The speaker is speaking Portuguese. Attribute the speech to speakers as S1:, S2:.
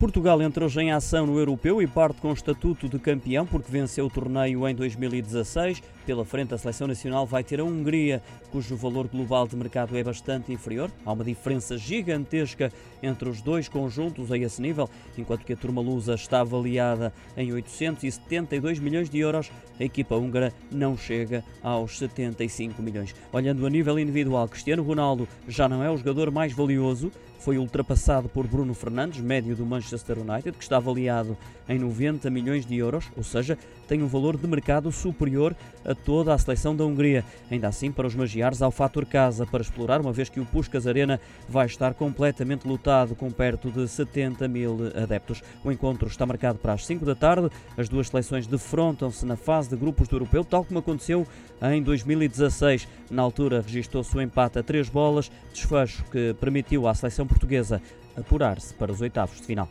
S1: Portugal entra hoje em ação no europeu e parte com estatuto de campeão porque venceu o torneio em 2016. Pela frente, a seleção nacional vai ter a Hungria, cujo valor global de mercado é bastante inferior. Há uma diferença gigantesca entre os dois conjuntos a esse nível, enquanto que a turma lusa está avaliada em 872 milhões de euros, a equipa húngara não chega aos 75 milhões. Olhando a nível individual, Cristiano Ronaldo já não é o jogador mais valioso, foi ultrapassado por Bruno Fernandes, médio do Manchester United, que está avaliado em 90 milhões de euros, ou seja, tem um valor de mercado superior a toda a seleção da Hungria. Ainda assim, para os magiares, há o fator casa para explorar, uma vez que o Puskas Arena vai estar completamente lotado, com perto de 70 mil adeptos. O encontro está marcado para as 5 da tarde. As duas seleções defrontam-se na fase de grupos do europeu, tal como aconteceu em 2016. Na altura, registrou-se o empate a três bolas, desfecho que permitiu à seleção portuguesa apurar-se para os oitavos de final.